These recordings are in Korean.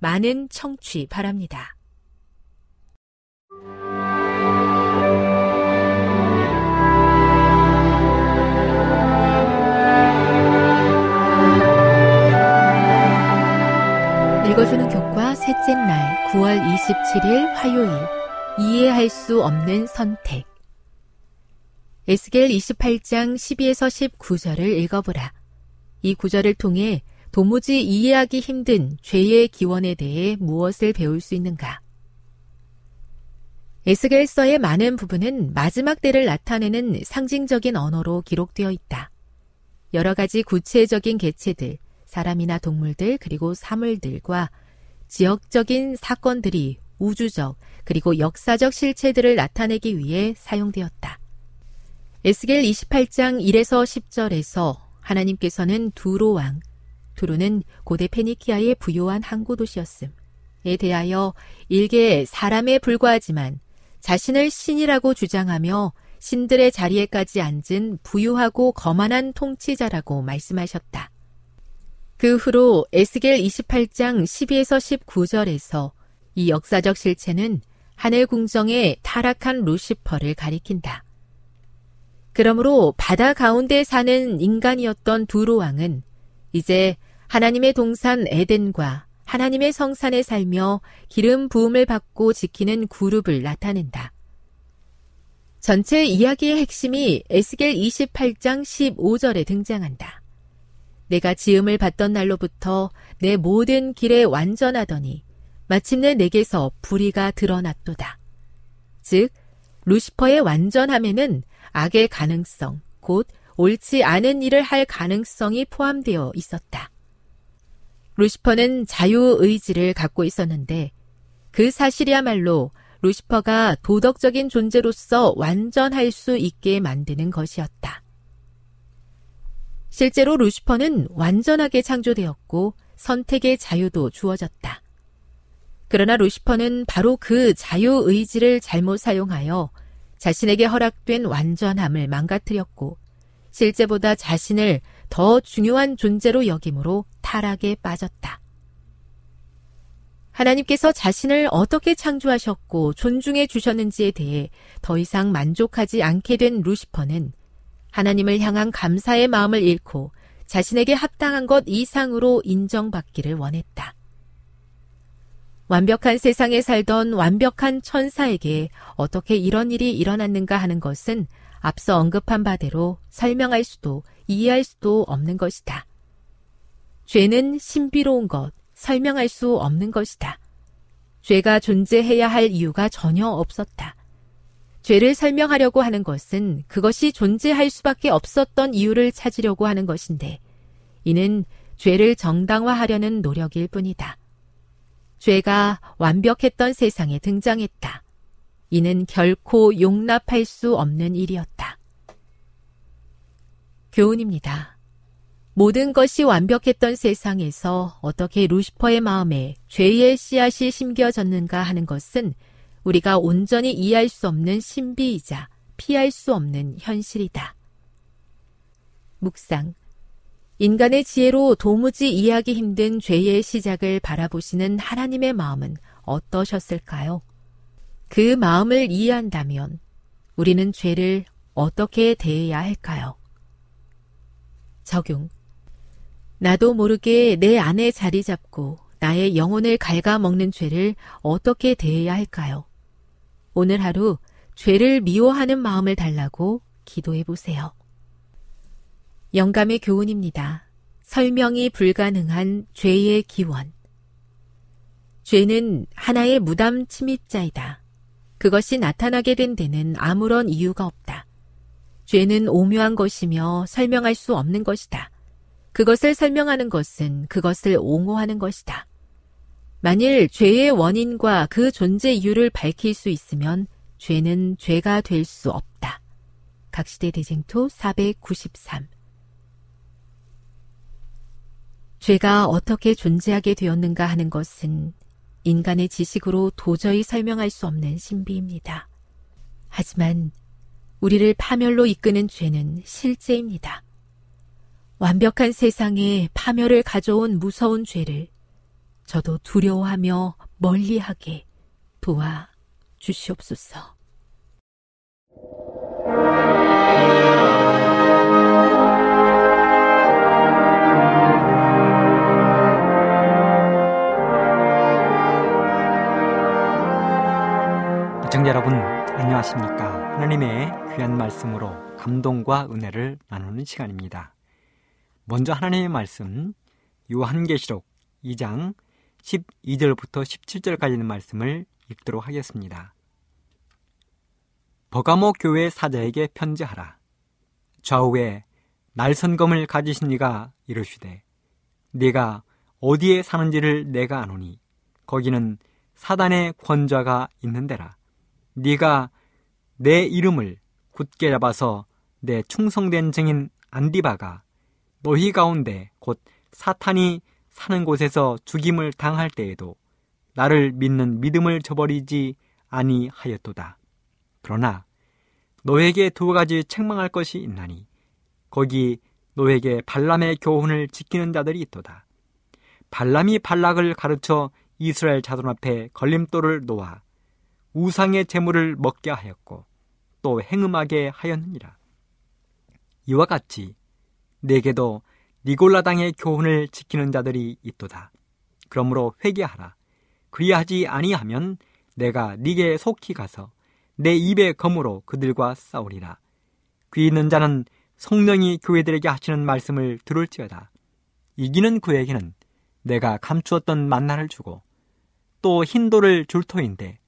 많은 청취 바랍니다. 읽어주는 교과 셋째 날 9월 27일 화요일 이해할 수 없는 선택 에스겔 28장 12에서 19절을 읽어보라. 이 구절을 통해 도무지 이해하기 힘든 죄의 기원에 대해 무엇을 배울 수 있는가? 에스겔서의 많은 부분은 마지막 때를 나타내는 상징적인 언어로 기록되어 있다. 여러 가지 구체적인 개체들, 사람이나 동물들, 그리고 사물들과 지역적인 사건들이 우주적, 그리고 역사적 실체들을 나타내기 위해 사용되었다. 에스겔 28장 1에서 10절에서 하나님께서는 두로 왕, 두로는 고대 페니키아의 부요한 항구 도시였음에 대하여 일개 사람에 불과하지만 자신을 신이라고 주장하며 신들의 자리에까지 앉은 부유하고 거만한 통치자라고 말씀하셨다. 그 후로 에스겔 28장 12에서 19절에서 이 역사적 실체는 하늘 궁정의 타락한 루시퍼를 가리킨다. 그러므로 바다 가운데 사는 인간이었던 두로 왕은 이제 하나님의 동산 에덴과 하나님의 성산에 살며 기름 부음을 받고 지키는 그룹을 나타낸다. 전체 이야기의 핵심이 에스겔 28장 15절에 등장한다. 내가 지음을 받던 날로부터 내 모든 길에 완전하더니 마침내 내게서 불의가 드러났도다. 즉, 루시퍼의 완전함에는 악의 가능성, 곧 옳지 않은 일을 할 가능성이 포함되어 있었다. 루시퍼는 자유의지를 갖고 있었는데 그 사실이야말로 루시퍼가 도덕적인 존재로서 완전할 수 있게 만드는 것이었다. 실제로 루시퍼는 완전하게 창조되었고 선택의 자유도 주어졌다. 그러나 루시퍼는 바로 그 자유의지를 잘못 사용하여 자신에게 허락된 완전함을 망가뜨렸고 실제보다 자신을 더 중요한 존재로 여김으로 타락에 빠졌다. 하나님께서 자신을 어떻게 창조하셨고 존중해 주셨는지에 대해 더 이상 만족하지 않게 된 루시퍼는 하나님을 향한 감사의 마음을 잃고 자신에게 합당한 것 이상으로 인정받기를 원했다. 완벽한 세상에 살던 완벽한 천사에게 어떻게 이런 일이 일어났는가 하는 것은 앞서 언급한 바대로 설명할 수도 이해할 수도 없는 것이다. 죄는 신비로운 것, 설명할 수 없는 것이다. 죄가 존재해야 할 이유가 전혀 없었다. 죄를 설명하려고 하는 것은 그것이 존재할 수밖에 없었던 이유를 찾으려고 하는 것인데, 이는 죄를 정당화하려는 노력일 뿐이다. 죄가 완벽했던 세상에 등장했다. 이는 결코 용납할 수 없는 일이었다. 교훈입니다. 모든 것이 완벽했던 세상에서 어떻게 루시퍼의 마음에 죄의 씨앗이 심겨졌는가 하는 것은 우리가 온전히 이해할 수 없는 신비이자 피할 수 없는 현실이다. 묵상. 인간의 지혜로 도무지 이해하기 힘든 죄의 시작을 바라보시는 하나님의 마음은 어떠셨을까요? 그 마음을 이해한다면 우리는 죄를 어떻게 대해야 할까요? 적용. 나도 모르게 내 안에 자리 잡고 나의 영혼을 갉아먹는 죄를 어떻게 대해야 할까요? 오늘 하루 죄를 미워하는 마음을 달라고 기도해 보세요. 영감의 교훈입니다. 설명이 불가능한 죄의 기원. 죄는 하나의 무담 침입자이다. 그것이 나타나게 된 데는 아무런 이유가 없다. 죄는 오묘한 것이며 설명할 수 없는 것이다. 그것을 설명하는 것은 그것을 옹호하는 것이다. 만일 죄의 원인과 그 존재 이유를 밝힐 수 있으면 죄는 죄가 될 수 없다. 각시대 대쟁토 493 죄가 어떻게 존재하게 되었는가 하는 것은 인간의 지식으로 도저히 설명할 수 없는 신비입니다. 하지만 우리를 파멸로 이끄는 죄는 실제입니다. 완벽한 세상에 파멸을 가져온 무서운 죄를 저도 두려워하며 멀리하게 도와 주시옵소서. 시청자 여러분 안녕하십니까 하나님의 귀한 말씀으로 감동과 은혜를 나누는 시간입니다 먼저 하나님의 말씀 요한계시록 2장 12절부터 17절까지 있는 말씀을 읽도록 하겠습니다. 버가모 교회 사자에게 편지하라. 좌우에 날선검을 가지신 이가 이르시되 네가 어디에 사는지를 내가 아노니 거기는 사단의 권좌가 있는 데라. 네가 내 이름을 굳게 잡아서 내 충성된 증인 안디바가 너희 가운데 곧 사탄이 사는 곳에서 죽임을 당할 때에도 나를 믿는 믿음을 저버리지 아니하였도다. 그러나 너에게 두 가지 책망할 것이 있나니 거기 너에게 발람의 교훈을 지키는 자들이 있도다. 발람이 발락을 가르쳐 이스라엘 자손 앞에 걸림돌을 놓아 우상의 재물을 먹게 하였고 또 행음하게 하였느니라. 이와 같이 내게도 니골라당의 교훈을 지키는 자들이 있도다. 그러므로 회개하라. 그리하지 아니하면 내가 네게 속히 가서 내 입의 검으로 그들과 싸우리라. 귀 있는 자는 성령이 교회들에게 하시는 말씀을 들을지어다. 이기는 그에게는 내가 감추었던 만나를 주고 또 흰돌을 줄 터인데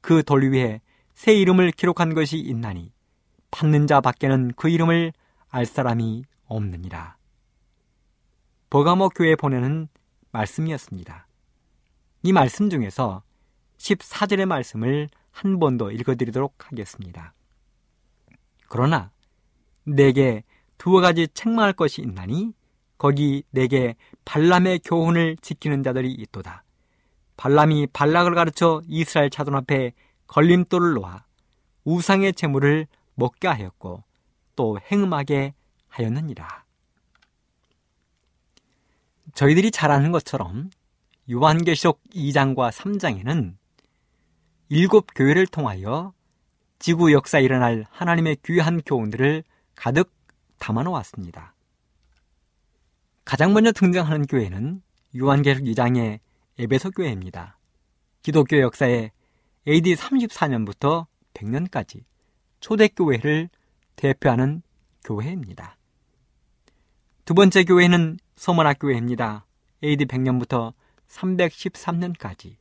그 돌 위에 새 이름을 기록한 것이 있나니 받는 자 밖에는 그 이름을 알 사람이 없느니라. 버가모 교회 보내는 말씀이었습니다. 이 말씀 중에서 14절의 말씀을 한 번 더 읽어드리도록 하겠습니다. 그러나 내게 두어 가지 책망할 것이 있나니 거기 내게 발람의 교훈을 지키는 자들이 있도다. 발람이 발락을 가르쳐 이스라엘 자손 앞에 걸림돌을 놓아 우상의 재물을 먹게 하였고 또 행음하게 하였느니라. 저희들이 잘 아는 것처럼 요한계시록 2장과 3장에는 일곱 교회를 통하여 지구 역사에 일어날 하나님의 귀한 교훈들을 가득 담아 놓았습니다. 가장 먼저 등장하는 교회는 요한계시록 2장의 에베소 교회입니다. 기독교 역사에 AD 34년부터 100년까지 초대교회를 대표하는 교회입니다. 두 번째 교회는 서머나 교회입니다. AD 100년부터 313년까지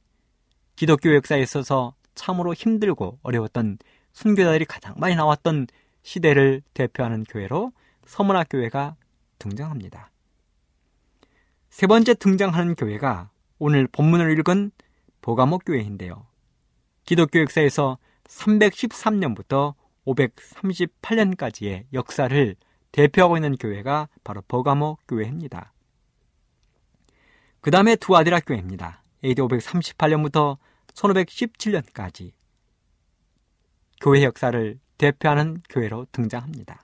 기독교 역사에 있어서 참으로 힘들고 어려웠던 순교자들이 가장 많이 나왔던 시대를 대표하는 교회로 서문화 교회가 등장합니다. 세 번째 등장하는 교회가 오늘 본문을 읽은 보가목 교회인데요. 기독교 역사에서 313년부터 538년까지의 역사를 대표하고 있는 교회가 바로 버가모 교회입니다. 그 다음에 두아디라 교회입니다. AD 538년부터 1517년까지 교회 역사를 대표하는 교회로 등장합니다.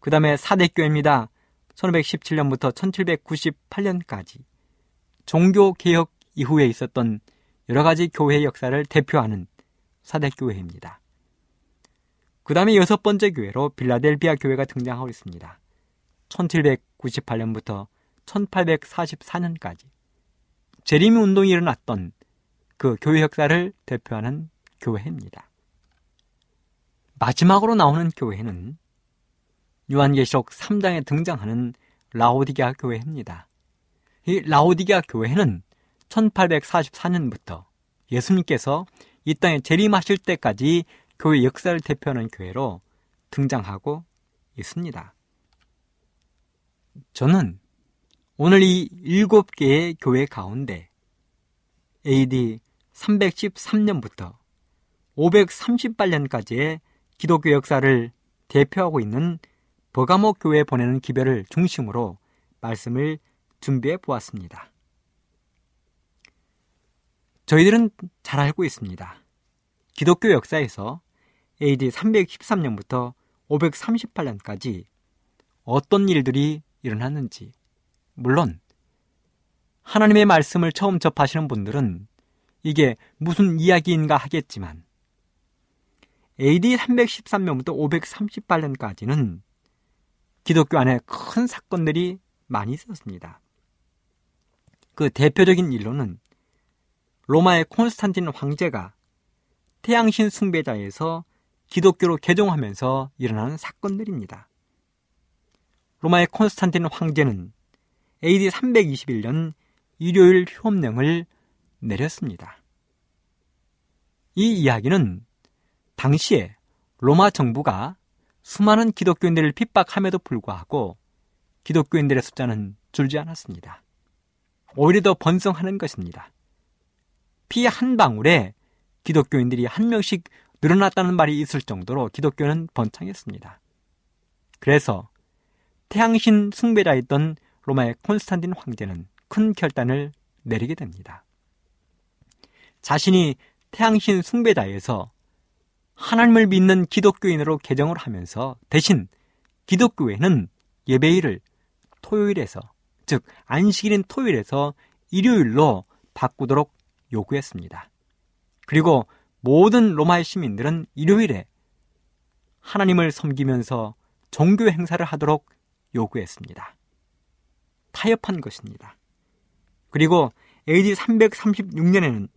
그 다음에 사대교회입니다. 1517년부터 1798년까지 종교개혁 이후에 있었던 여러 가지 교회 역사를 대표하는 사대교회입니다. 그 다음에 여섯 번째 교회로 빌라델비아 교회가 등장하고 있습니다. 1798년부터 1844년까지 재림 운동이 일어났던 그 교회 역사를 대표하는 교회입니다. 마지막으로 나오는 교회는 요한계시록 3장에 등장하는 라오디게아 교회입니다. 이 라오디게아 교회는 1844년부터 예수님께서 이 땅에 재림하실 때까지 교회 역사를 대표하는 교회로 등장하고 있습니다. 저는 오늘 이 일곱 개의 교회 가운데 AD 313년부터 538년까지의 기독교 역사를 대표하고 있는 버가모 교회 보내는 기별을 중심으로 말씀을 준비해 보았습니다. 저희들은 잘 알고 있습니다. 기독교 역사에서 AD 313년부터 538년까지 어떤 일들이 일어났는지, 물론 하나님의 말씀을 처음 접하시는 분들은 이게 무슨 이야기인가 하겠지만 AD 313년부터 538년까지는 기독교 안에 큰 사건들이 많이 있었습니다. 그 대표적인 일로는 로마의 콘스탄틴 황제가 태양신 숭배자에서 기독교로 개종하면서 일어나는 사건들입니다. 로마의 콘스탄틴 황제는 AD 321년 일요일 휴업령을 내렸습니다. 이 이야기는 당시에 로마 정부가 수많은 기독교인들을 핍박함에도 불구하고 기독교인들의 숫자는 줄지 않았습니다. 오히려 더 번성하는 것입니다. 피 한 방울에 기독교인들이 한 명씩 늘어났다는 말이 있을 정도로 기독교는 번창했습니다. 그래서 태양신 숭배자였던 로마의 콘스탄틴 황제는 큰 결단을 내리게 됩니다. 자신이 태양신 숭배자에서 하나님을 믿는 기독교인으로 개정을 하면서 대신 기독교회는 예배일을 토요일에서 즉 안식일인 토요일에서 일요일로 바꾸도록 요구했습니다. 그리고 모든 로마의 시민들은 일요일에 하나님을 섬기면서 종교 행사를 하도록 요구했습니다. 타협한 것입니다. 그리고 AD 336년에는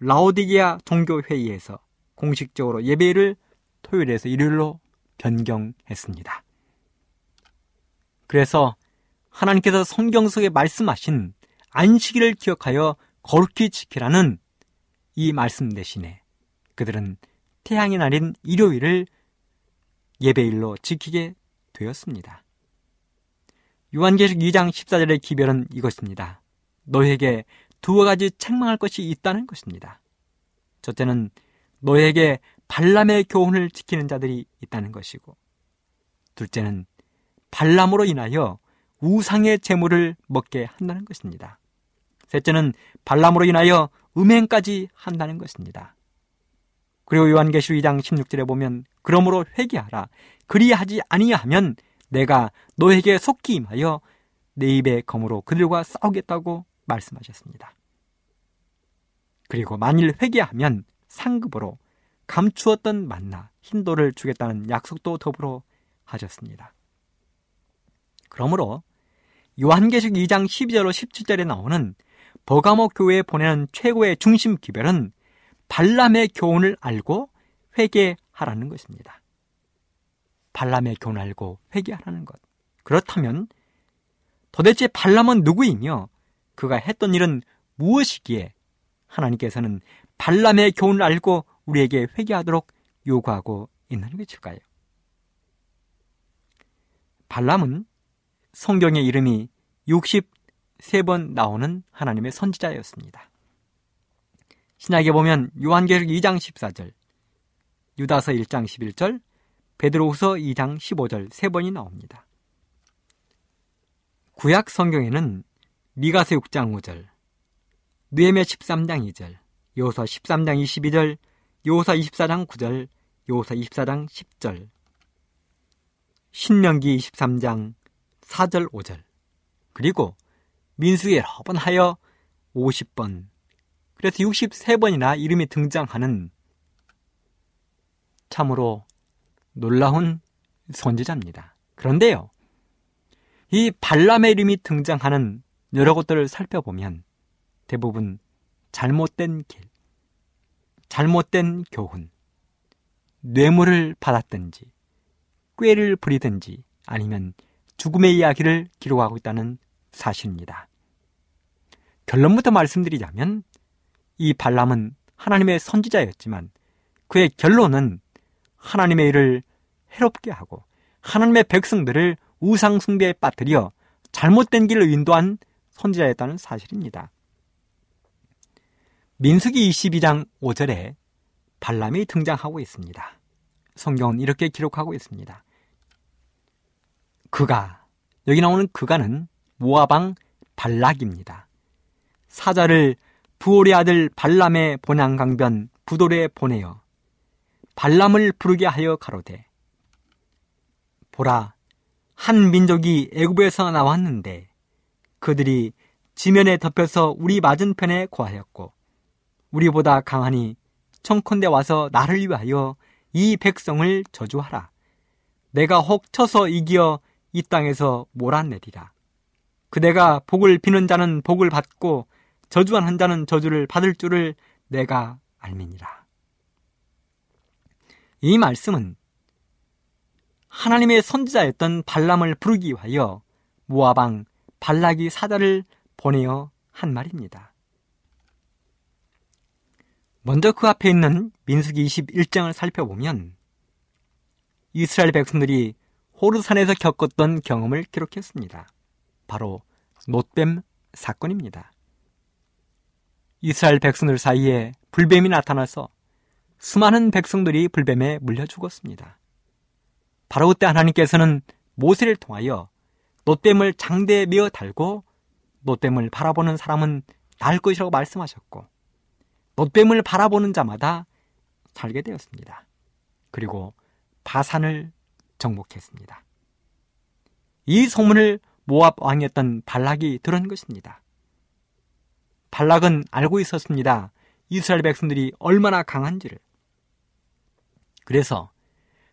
라오디게아 종교회의에서 공식적으로 예배를 토요일에서 일요일로 변경했습니다. 그래서 하나님께서 성경 속에 말씀하신 안식일을 기억하여 거룩히 지키라는 이 말씀 대신에 그들은 태양의 날인 일요일을 예배일로 지키게 되었습니다. 요한계시록 2장 14절의 기별은 이것입니다. 너에게 두 가지 책망할 것이 있다는 것입니다. 첫째는 너에게 발람의 교훈을 지키는 자들이 있다는 것이고 둘째는 발람으로 인하여 우상의 재물을 먹게 한다는 것입니다. 셋째는 발람으로 인하여 음행까지 한다는 것입니다. 그리고 요한계시록 2장 16절에 보면 그러므로 회개하라. 그리하지 아니하면 내가 너에게 속히 임하여 내 입의 검으로 그들과 싸우겠다고 말씀하셨습니다. 그리고 만일 회개하면 상급으로 감추었던 만나 흰돌을 주겠다는 약속도 더불어 하셨습니다. 그러므로 요한계시록 2장 12절로 17절에 나오는 버가모 교회에 보내는 최고의 중심 기별은 발람의 교훈을 알고 회개하라는 것입니다. 발람의 교훈을 알고 회개하라는 것. 그렇다면 도대체 발람은 누구이며 그가 했던 일은 무엇이기에 하나님께서는 발람의 교훈을 알고 우리에게 회개하도록 요구하고 있는 것일까요? 발람은 성경의 이름이 63번 나오는 하나님의 선지자였습니다. 신약에 보면 요한계시록 2장 14절, 유다서 1장 11절, 베드로후서 2장 15절 세 번이 나옵니다. 구약 성경에는 미가서 6장 5절, 느헤미야 13장 2절, 요서 13장 22절, 요서 24장 9절, 요서 24장 10절, 신명기 23장 4절 5절, 그리고 민수기 여러 번 하여 50번, 그래서 63번이나 이름이 등장하는 참으로 놀라운 선지자입니다. 그런데요, 이 발람의 이름이 등장하는 여러 것들을 살펴보면 대부분 잘못된 길, 잘못된 교훈, 뇌물을 받았든지, 꾀를 부리든지 아니면 죽음의 이야기를 기록하고 있다는 사실입니다. 결론부터 말씀드리자면 이 발람은 하나님의 선지자였지만 그의 결론은 하나님의 일을 해롭게 하고 하나님의 백성들을 우상숭배에 빠뜨려 잘못된 길로 인도한 선지자였다는 사실입니다. 민수기 22장 5절에 발람이 등장하고 있습니다. 성경은 이렇게 기록하고 있습니다. 그가 여기 나오는 그가는 모아방 발락입니다. 사자를 부올의 아들 발람의 본향 강변 부돌에 보내어 발람을 부르게 하여 가로되 보라 한 민족이 애굽에서 나왔는데 그들이 지면에 덮여서 우리 맞은편에 거하였고 우리보다 강하니 청컨대 와서 나를 위하여 이 백성을 저주하라. 내가 혹 쳐서 이기어 이 땅에서 몰아내리라. 그대가 복을 비는 자는 복을 받고 저주한 자는 저주를 받을 줄을 내가 알미니라. 이 말씀은 하나님의 선지자였던 발람을 부르기 위하여 모아방 발락이 사자를 보내어 한 말입니다. 먼저 그 앞에 있는 민수기 21장을 살펴보면 이스라엘 백성들이 호르산에서 겪었던 경험을 기록했습니다. 바로 노뱀 사건입니다. 이스라엘 백성들 사이에 불뱀이 나타나서 수많은 백성들이 불뱀에 물려 죽었습니다. 바로 그때 하나님께서는 모세를 통하여 노뱀을 장대에 메어 달고 노뱀을 바라보는 사람은 날 것이라고 말씀하셨고 노뱀을 바라보는 자마다 살게 되었습니다. 그리고 바산을 정복했습니다. 이 소문을 모압 왕이었던 발락이 들은 것입니다. 발락은 알고 있었습니다. 이스라엘 백성들이 얼마나 강한지를. 그래서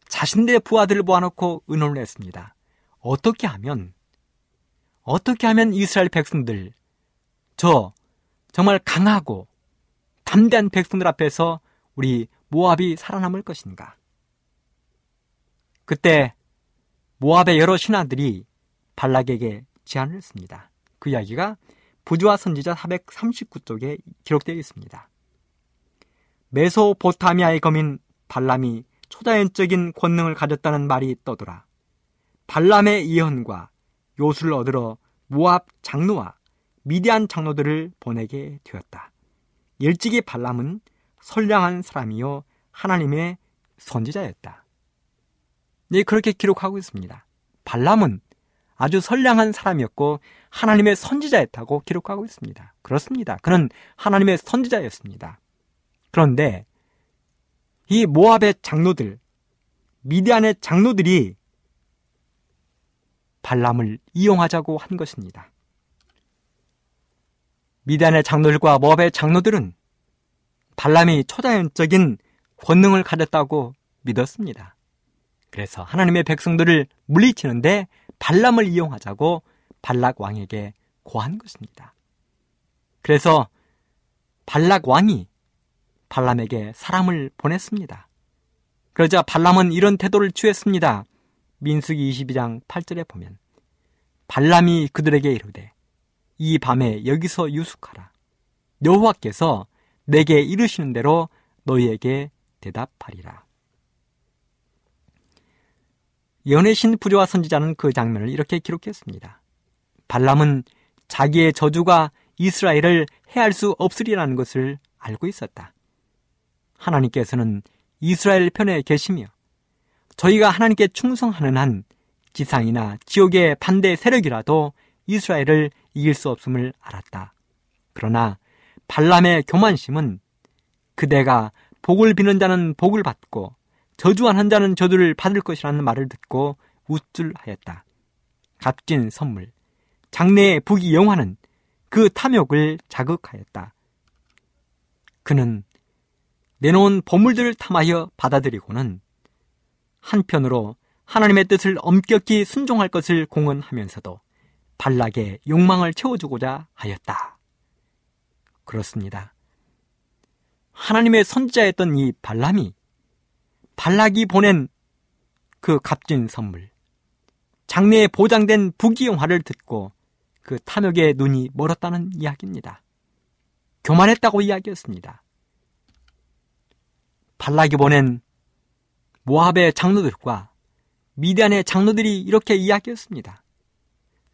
자신들의 부하들을 모아놓고 의논을 했습니다. 어떻게 하면, 어떻게 하면 이스라엘 백성들, 저 정말 강하고 담대한 백성들 앞에서 우리 모압이 살아남을 것인가? 그때 모압의 여러 신하들이 발락에게 제안을 했습니다. 그 이야기가 부주와 선지자 439쪽에 기록되어 있습니다. 메소포타미아의 거민 발람이 초자연적인 권능을 가졌다는 말이 떠돌아 발람의 예언과 요술을 얻으러 모압 장로와 미디안 장로들을 보내게 되었다. 일찍이 발람은 선량한 사람이요 하나님의 선지자였다. 네, 그렇게 기록하고 있습니다. 발람은 아주 선량한 사람이었고 하나님의 선지자였다고 기록하고 있습니다. 그렇습니다. 그는 하나님의 선지자였습니다. 그런데 이 모압의 장로들, 미디안의 장로들이 발람을 이용하자고 한 것입니다. 미단의 장로들과 모압의 장로들은 발람이 초자연적인 권능을 가졌다고 믿었습니다. 그래서 하나님의 백성들을 물리치는데 발람을 이용하자고 발락 왕에게 고한 것입니다. 그래서 발락 왕이 발람에게 사람을 보냈습니다. 그러자 발람은 이런 태도를 취했습니다. 민수기 22장 8절에 보면 발람이 그들에게 이르되 이 밤에 여기서 유숙하라. 여호와께서 내게 이르시는 대로 너희에게 대답하리라. 연애신 부조와 선지자는 그 장면을 이렇게 기록했습니다. 발람은 자기의 저주가 이스라엘을 해할 수 없으리라는 것을 알고 있었다. 하나님께서는 이스라엘 편에 계시며 저희가 하나님께 충성하는 한 지상이나 지옥의 반대 세력이라도 이스라엘을 이길 수 없음을 알았다. 그러나 발람의 교만심은 그대가 복을 비는 자는 복을 받고 저주하는 자는 저주를 받을 것이라는 말을 듣고 우쭐하였다. 값진 선물, 장래의 부귀 영화는 그 탐욕을 자극하였다. 그는 내놓은 보물들을 탐하여 받아들이고는 한편으로 하나님의 뜻을 엄격히 순종할 것을 공언하면서도 발락의 욕망을 채워주고자 하였다. 그렇습니다. 하나님의 선지자였던 이 발람이 발락이 보낸 그 값진 선물, 장래에 보장된 부귀영화를 듣고 그 탐욕의 눈이 멀었다는 이야기입니다. 교만했다고 이야기했습니다. 발락이 보낸 모압의 장로들과 미디안의 장로들이 이렇게 이야기했습니다.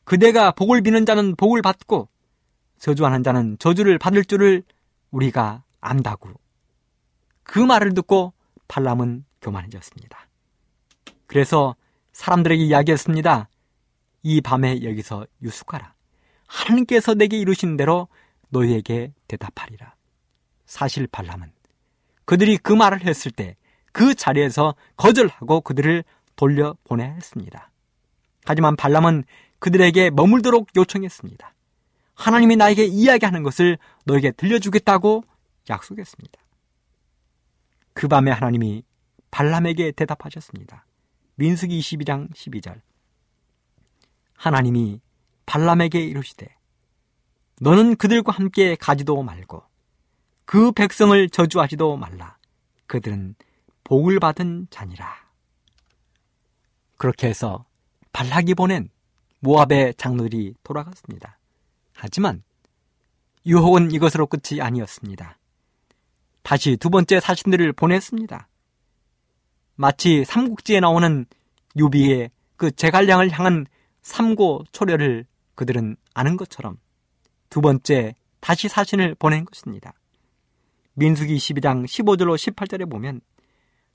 그대가 복을 비는 자는 복을 받고 저주하는 자는 저주를 받을 줄을 우리가 안다고. 그 말을 듣고 발람은 교만해졌습니다. 그래서 사람들에게 이야기했습니다. 이 밤에 여기서 유숙하라. 하나님께서 내게 이루신 대로 너희에게 대답하리라. 사실 발람은 그들이 그 말을 했을 때 그 자리에서 거절하고 그들을 돌려보내야 했습니다. 하지만 발람은 그들에게 머물도록 요청했습니다. 하나님이 나에게 이야기하는 것을 너에게 들려주겠다고 약속했습니다. 그 밤에 하나님이 발람에게 대답하셨습니다. 민수기 22장 12절. 하나님이 발람에게 이르시되 너는 그들과 함께 가지도 말고 그 백성을 저주하지도 말라. 그들은 복을 받은 자니라. 그렇게 해서 발락이 보낸 모압의 장로들이 돌아갔습니다. 하지만 유혹은 이것으로 끝이 아니었습니다. 다시 두 번째 사신들을 보냈습니다. 마치 삼국지에 나오는 유비의 그 제갈량을 향한 삼고 초려를 그들은 아는 것처럼 두 번째 다시 사신을 보낸 것입니다. 민수기 12장 15절로 18절에 보면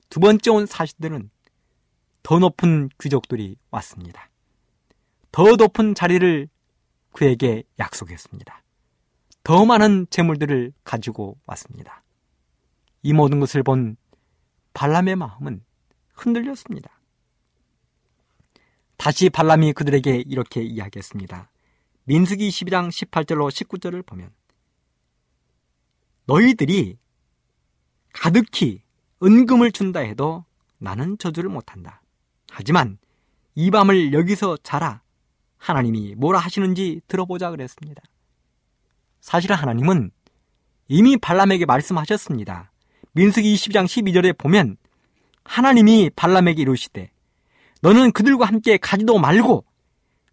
두 번째 온 사신들은 더 높은 귀족들이 왔습니다. 더 높은 자리를 그에게 약속했습니다. 더 많은 재물들을 가지고 왔습니다. 이 모든 것을 본 발람의 마음은 흔들렸습니다. 다시 발람이 그들에게 이렇게 이야기했습니다. 민수기 12장 18절로 19절을 보면 너희들이 가득히 은금을 준다 해도 나는 저주를 못한다. 하지만 이 밤을 여기서 자라 하나님이 뭐라 하시는지 들어보자 그랬습니다. 사실 하나님은 이미 발람에게 말씀하셨습니다. 민수기 20장 12절에 보면 하나님이 발람에게 이르시되 너는 그들과 함께 가지도 말고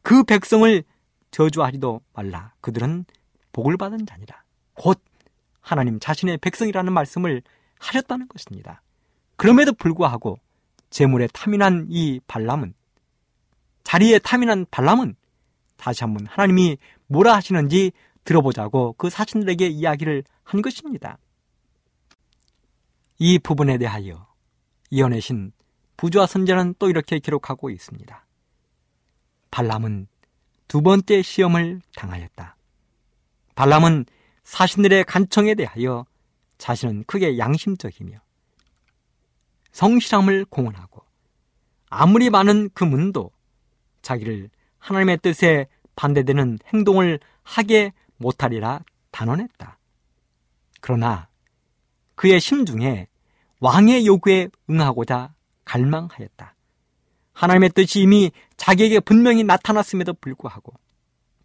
그 백성을 저주하지도 말라. 그들은 복을 받은 자니라. 곧 하나님 자신의 백성이라는 말씀을 하셨다는 것입니다. 그럼에도 불구하고 재물에 탐이난 이 발람은 자리에 탐이난 발람은 다시 한번 하나님이 뭐라 하시는지 들어보자고 그 사신들에게 이야기를 한 것입니다. 이 부분에 대하여 이언의 신 부조와 선자는 또 이렇게 기록하고 있습니다. 발람은 두 번째 시험을 당하였다. 발람은 사신들의 간청에 대하여 자신은 크게 양심적이며 성실함을 공언하고 아무리 많은 금은도 자기를 하나님의 뜻에 반대되는 행동을 하게 못하리라 단언했다. 그러나 그의 심중에 왕의 요구에 응하고자 갈망하였다. 하나님의 뜻이 이미 자기에게 분명히 나타났음에도 불구하고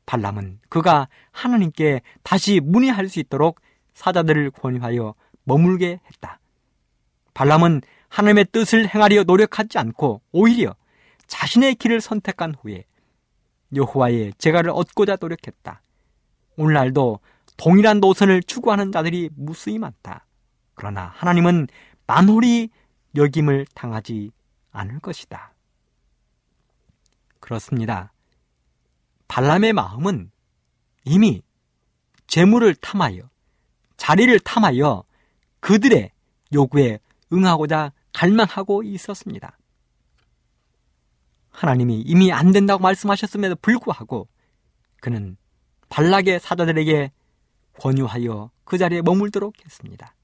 발람은 그가 하나님께 다시 문의할 수 있도록 사자들을 권유하여 머물게 했다. 발람은 하나님의 뜻을 행하려 노력하지 않고 오히려 자신의 길을 선택한 후에 여호와의 제가를 얻고자 노력했다. 오늘날도 동일한 노선을 추구하는 자들이 무수히 많다. 그러나 하나님은 만홀히 여김을 당하지 않을 것이다. 그렇습니다. 발람의 마음은 이미 재물을 탐하여 자리를 탐하여 그들의 요구에 응하고자 갈망하고 있었습니다. 하나님이 이미 안 된다고 말씀하셨음에도 불구하고 그는 발락의 사자들에게 권유하여 그 자리에 머물도록 했습니다.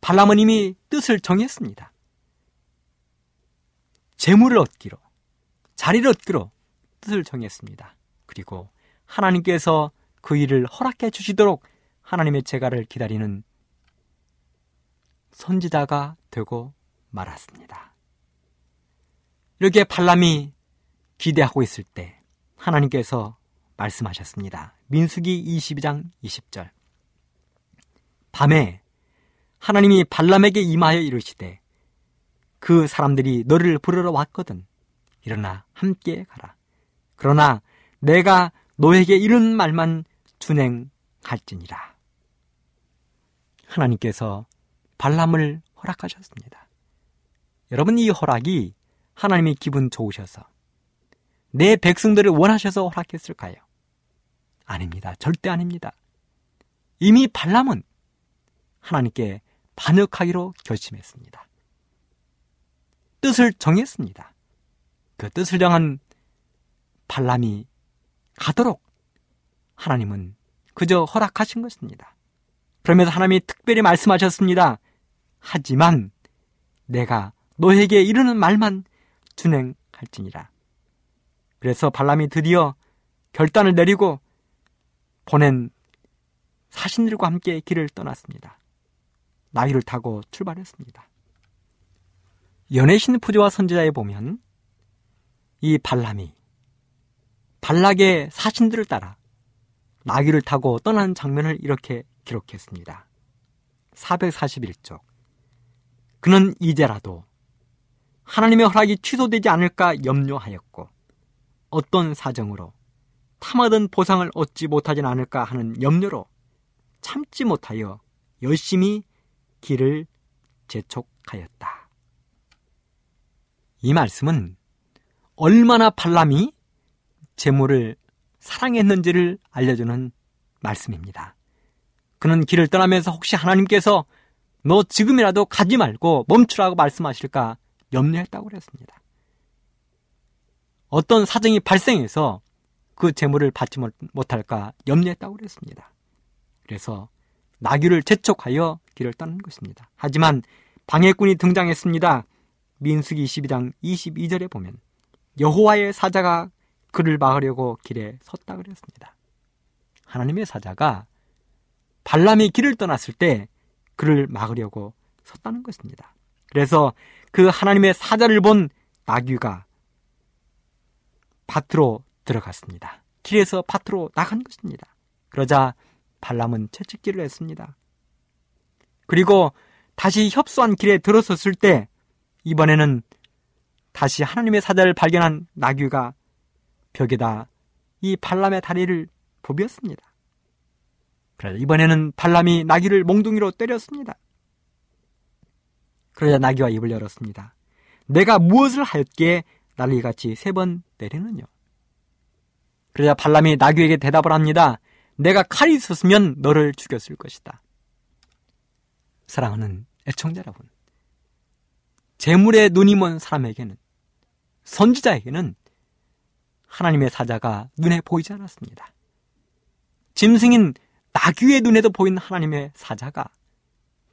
발람은 이미 뜻을 정했습니다. 재물을 얻기로, 자리를 얻기로 뜻을 정했습니다. 그리고 하나님께서 그 일을 허락해 주시도록 하나님의 제가를 기다리는 선지자가 되고 말았습니다. 이렇게 발람이 기대하고 있을 때 하나님께서 말씀하셨습니다. 민수기 22장 20절. 밤에 하나님이 발람에게 임하여 이르시되 그 사람들이 너를 부르러 왔거든. 일어나 함께 가라. 그러나 내가 너에게 이런 말만 준행할지니라. 하나님께서 발람을 허락하셨습니다. 여러분 이 허락이 하나님이 기분 좋으셔서 내 백성들을 원하셔서 허락했을까요? 아닙니다. 절대 아닙니다. 이미 발람은 하나님께 반역하기로 결심했습니다. 뜻을 정했습니다. 그 뜻을 정한 발람이 가도록 하나님은 그저 허락하신 것입니다. 그러면서 하나님이 특별히 말씀하셨습니다. 하지만 내가 너에게 이르는 말만 준행할지니라. 그래서 발람이 드디어 결단을 내리고 보낸 사신들과 함께 길을 떠났습니다. 나귀를 타고 출발했습니다. 연애신 푸조와 선지자에 보면 이 발람이 발락의 사신들을 따라 나귀를 타고 떠나는 장면을 이렇게 기록했습니다. 441쪽. 그는 이제라도 하나님의 허락이 취소되지 않을까 염려하였고 어떤 사정으로 탐하던 보상을 얻지 못하진 않을까 하는 염려로 참지 못하여 열심히 길을 재촉하였다. 이 말씀은 얼마나 발람이 재물을 사랑했는지를 알려주는 말씀입니다. 그는 길을 떠나면서 혹시 하나님께서 너 지금이라도 가지 말고 멈추라고 말씀하실까 염려했다고 그랬습니다. 어떤 사정이 발생해서 그 재물을 받지 못할까 염려했다고 그랬습니다. 그래서 나귀를 재촉하여 길을 떠난 것입니다. 하지만 방해꾼이 등장했습니다. 민수기 22장 22절에 보면 여호와의 사자가 그를 막으려고 길에 섰다 그랬습니다. 하나님의 사자가 발람이 길을 떠났을 때 그를 막으려고 섰다는 것입니다. 그래서 그 하나님의 사자를 본 나귀가 밭으로 들어갔습니다. 길에서 밭으로 나간 것입니다. 그러자 발람은 채찍질을 했습니다. 그리고 다시 협소한 길에 들어섰을 때 이번에는 다시 하나님의 사자를 발견한 나귀가 벽에다 이 발람의 다리를 부비었습니다. 그래서 이번에는 발람이 나귀를 몽둥이로 때렸습니다. 그러자 나귀와 입을 열었습니다. 내가 무엇을 하였기에 나를 이같이 세번 때리느냐? 그러자 발람이 나귀에게 대답을 합니다. 내가 칼이 있었으면 너를 죽였을 것이다. 사랑하는 애청자 여러분. 재물에 눈이 먼 사람에게는, 선지자에게는 하나님의 사자가 눈에 보이지 않았습니다. 짐승인 나귀의 눈에도 보이는 하나님의 사자가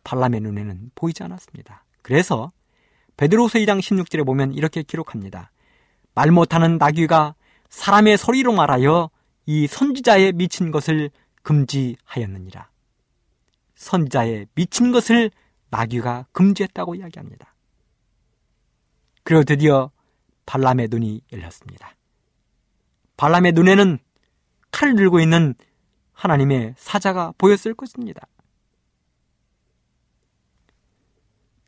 발람의 눈에는 보이지 않았습니다. 그래서 베드로서 2장 16절에 보면 이렇게 기록합니다. 말 못하는 나귀가 사람의 소리로 말하여 이 선지자의 미친 것을 금지하였느니라. 선지자의 미친 것을 나귀가 금지했다고 이야기합니다. 그리고 드디어 발람의 눈이 열렸습니다. 발람의 눈에는 칼을 들고 있는 하나님의 사자가 보였을 것입니다.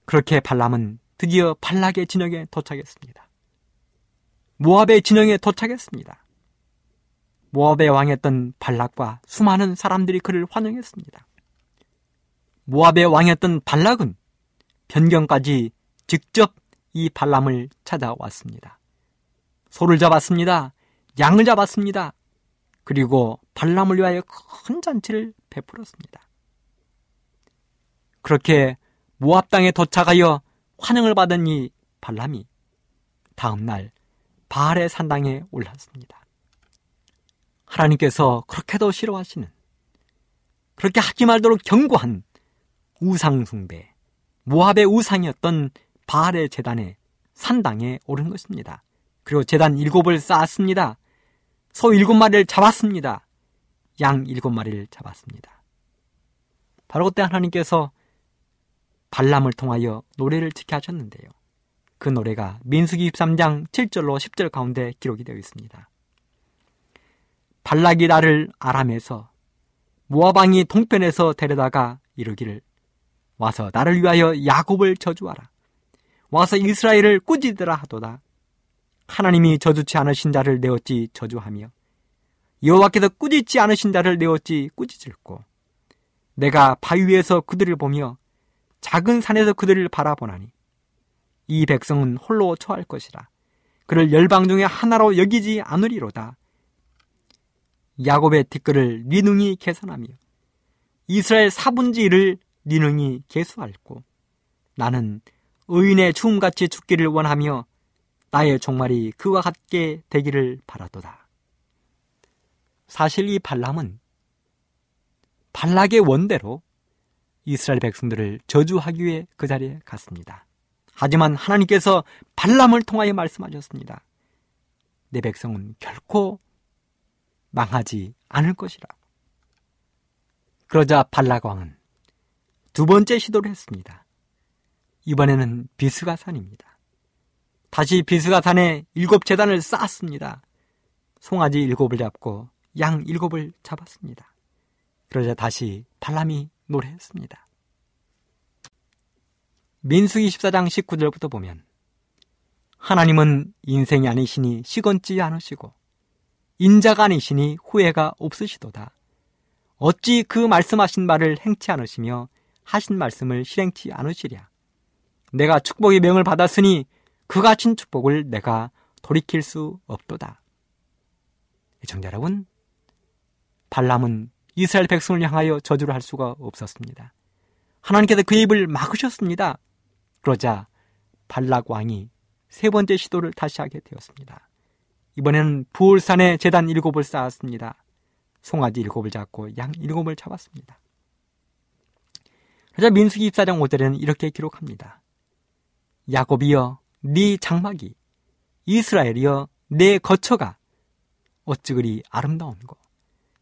그렇게 발람은 드디어 발락의 진영에 도착했습니다. 모압의 진영에 도착했습니다. 모압의 왕이었던 발락과 수많은 사람들이 그를 환영했습니다. 모압의 왕이었던 발락은 변경까지 직접 이 발람을 찾아왔습니다. 소를 잡았습니다. 양을 잡았습니다. 그리고 발람을 위하여 큰 잔치를 베풀었습니다. 그렇게 모압 땅에 도착하여 환영을 받은 이 발람이 다음 날 바알의 산당에 올랐습니다. 하나님께서 그렇게도 싫어하시는 그렇게 하지 말도록 경고한 우상숭배 모압의 우상이었던 바알의 재단에 산당에 오른 것입니다. 그리고 재단 일곱을 쌓았습니다. 소 일곱 마리를 잡았습니다. 양 일곱 마리를 잡았습니다. 바로 그때 하나님께서 발람을 통하여 노래를 지켜 하셨는데요. 그 노래가 민수기 23장 7절로 10절 가운데 기록이 되어 있습니다. 발락이 나를 아람에서 모아방이 동편에서 데려다가 이르기를 와서 나를 위하여 야곱을 저주하라. 와서 이스라엘을 꾸짖으라 하도다. 하나님이 저주치 않으신 자를 내었지 저주하며 여호와께서 꾸짖지 않으신 자를 내었지 꾸짖을고 내가 바위 위에서 그들을 보며 작은 산에서 그들을 바라보나니 이 백성은 홀로 처할 것이라 그를 열방 중에 하나로 여기지 않으리로다 야곱의 티끌을 니능이 계산하며 이스라엘 사분지를 니능이 계수할고 나는 의인의 죽음같이 죽기를 원하며 나의 종말이 그와 같게 되기를 바라도다. 사실 이 발람은 발락의 원대로 이스라엘 백성들을 저주하기 위해 그 자리에 갔습니다. 하지만 하나님께서 발람을 통하여 말씀하셨습니다. 내 백성은 결코 망하지 않을 것이라. 그러자 발락 왕은 두 번째 시도를 했습니다. 이번에는 비스가산입니다. 다시 비스가산에 일곱 재단을 쌓았습니다. 송아지 일곱을 잡고 양 일곱을 잡았습니다. 그러자 다시 발람이 노래했습니다. 민수기 14장 19절부터 보면 하나님은 인생이 아니시니 시건지 않으시고 인자가 아니시니 후회가 없으시도다. 어찌 그 말씀하신 말을 행치 않으시며 하신 말씀을 실행치 않으시랴. 내가 축복의 명을 받았으니 그가 친 축복을 내가 돌이킬 수 없도다. 정자 여러분, 발람은 이스라엘 백성을 향하여 저주를 할 수가 없었습니다. 하나님께서 그의 입을 막으셨습니다. 그러자 발락 왕이 세 번째 시도를 다시 하게 되었습니다. 이번에는 부울산에 재단 일곱을 쌓았습니다. 송아지 일곱을 잡고 양 일곱을 잡았습니다. 그러자 민수기 24장 5절에는 이렇게 기록합니다. 야곱이여 네 장막이 이스라엘이여 내 거처가 어찌 그리 아름다운고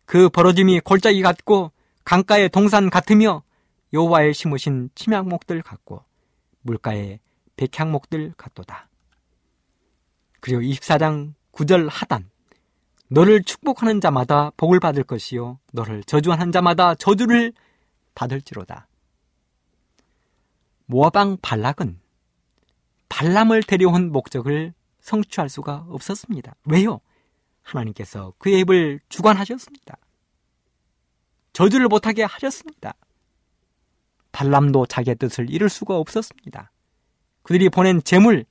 그 벌어짐이 골짜기 같고 강가의 동산 같으며 여호와의 심으신 침향목들 같고 물가의 백향목들 같도다. 그리고 24장 9절 하단 너를 축복하는 자마다 복을 받을 것이요 너를 저주하는 자마다 저주를 받을지로다. 모아방 발락은 발람을 데려온 목적을 성취할 수가 없었습니다. 왜요? 하나님께서 그의 입을 주관하셨습니다. 저주를 못하게 하셨습니다. 발람도 자기의 뜻을 이룰 수가 없었습니다. 그들이 보낸 재물,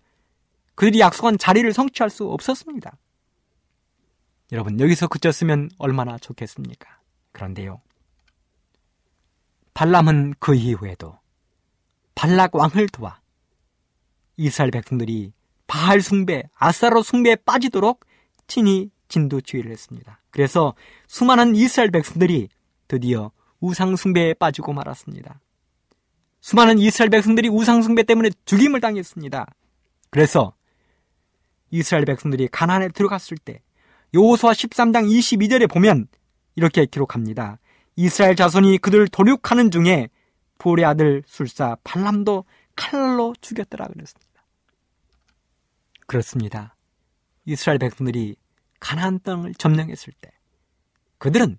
그들이 약속한 자리를 성취할 수 없었습니다. 여러분, 여기서 그쳤으면 얼마나 좋겠습니까? 그런데요. 발람은 그 이후에도 발락 왕을 도와 이스라엘 백성들이 바알 숭배, 아사로 숭배에 빠지도록 친히 진두지휘를 했습니다. 그래서 수많은 이스라엘 백성들이 드디어 우상 숭배에 빠지고 말았습니다. 수많은 이스라엘 백성들이 우상 숭배 때문에 죽임을 당했습니다. 그래서 이스라엘 백성들이 가나안에 들어갔을 때 여호수아 13장 22절에 보면 이렇게 기록합니다. 이스라엘 자손이 그들을 도륙하는 중에 부올의 아들 술사 발람도 칼로 죽였더라 그랬습니다. 그렇습니다. 이스라엘 백성들이 가나안 땅을 점령했을 때 그들은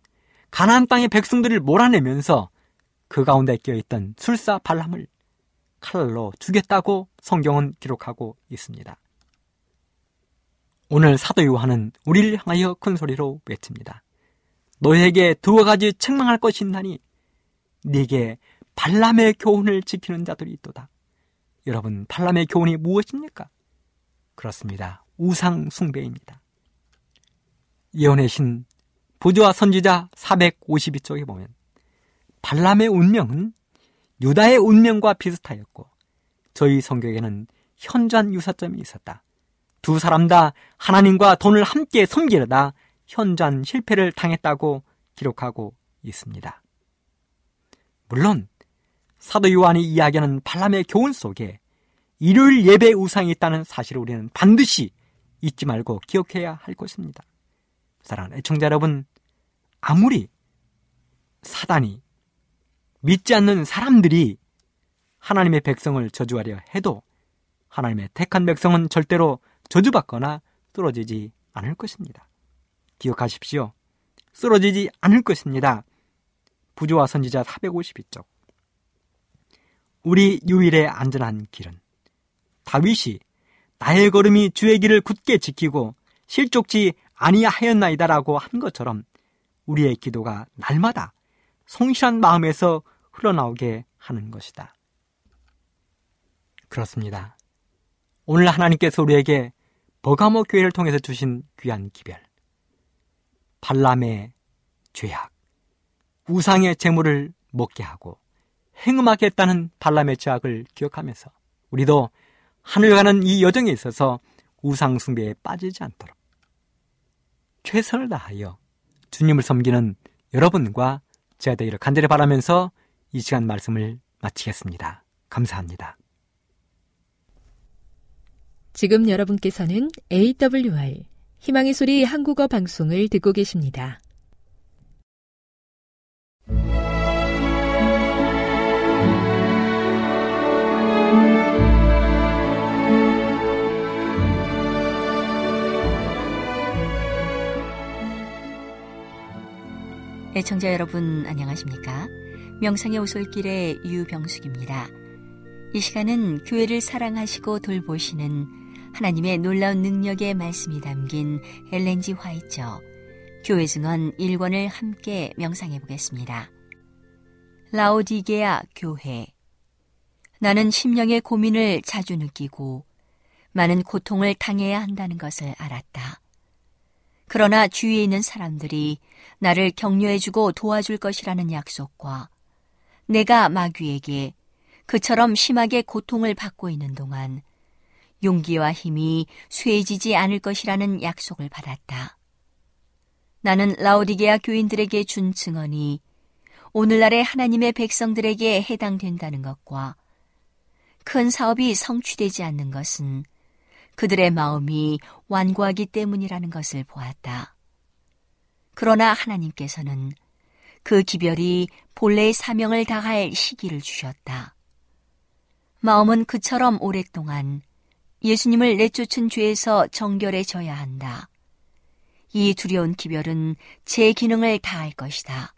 가나안 땅의 백성들을 몰아내면서 그 가운데 끼어있던 술사 발람을 칼로 죽였다고 성경은 기록하고 있습니다. 오늘 사도 요한은 우리를 향하여 큰 소리로 외칩니다. 너에게 두어 가지 책망할 것이 있나니 네게 발람의 교훈을 지키는 자들이 있도다. 여러분, 발람의 교훈이 무엇입니까? 그렇습니다. 우상 숭배입니다. 예언의 신 부조와 선지자 452쪽에 보면 발람의 운명은 유다의 운명과 비슷하였고 저희 성경에는 현저한 유사점이 있었다. 두 사람 다 하나님과 돈을 함께 섬기려다 현저한 실패를 당했다고 기록하고 있습니다. 물론 사도 요한이 이야기하는 발람의 교훈 속에 일요일 예배 우상이 있다는 사실을 우리는 반드시 잊지 말고 기억해야 할 것입니다. 사랑하는 애청자 여러분, 아무리 사단이 믿지 않는 사람들이 하나님의 백성을 저주하려 해도 하나님의 택한 백성은 절대로 저주받거나 쓰러지지 않을 것입니다. 기억하십시오. 쓰러지지 않을 것입니다. 부조와 선지자 452쪽. 우리 유일의 안전한 길은 다윗이 나의 걸음이 주의 길을 굳게 지키고 실족지 아니하였나이다라고 한 것처럼 우리의 기도가 날마다 성실한 마음에서 흘러나오게 하는 것이다. 그렇습니다. 오늘 하나님께서 우리에게 버가모 교회를 통해서 주신 귀한 기별. 발람의 죄악, 우상의 재물을 먹게 하고 행음하게 했다는 발람의 죄악을 기억하면서 우리도 하늘 가는 이 여정에 있어서 우상 숭배에 빠지지 않도록 최선을 다하여 주님을 섬기는 여러분과 제가 되기를 간절히 바라면서 이 시간 말씀을 마치겠습니다. 감사합니다. 지금 여러분께서는 AWR 희망의 소리 한국어 방송을 듣고 계십니다. 애청자 여러분 안녕하십니까? 명상의 오솔길의 유병숙입니다. 이 시간은 교회를 사랑하시고 돌보시는 하나님의 놀라운 능력의 말씀이 담긴 엘렌지 화이처 교회 증언 1권을 함께 명상해 보겠습니다. 라오디게아 교회 나는 심령의 고민을 자주 느끼고 많은 고통을 당해야 한다는 것을 알았다. 그러나 주위에 있는 사람들이 나를 격려해주고 도와줄 것이라는 약속과 내가 마귀에게 그처럼 심하게 고통을 받고 있는 동안 용기와 힘이 쇠해지지 않을 것이라는 약속을 받았다. 나는 라오디게아 교인들에게 준 증언이 오늘날의 하나님의 백성들에게 해당된다는 것과 큰 사업이 성취되지 않는 것은 그들의 마음이 완고하기 때문이라는 것을 보았다. 그러나 하나님께서는 그 기별이 본래의 사명을 다할 시기를 주셨다. 마음은 그처럼 오랫동안 예수님을 내쫓은 죄에서 정결해져야 한다. 이 두려운 기별은 제 기능을 다할 것이다.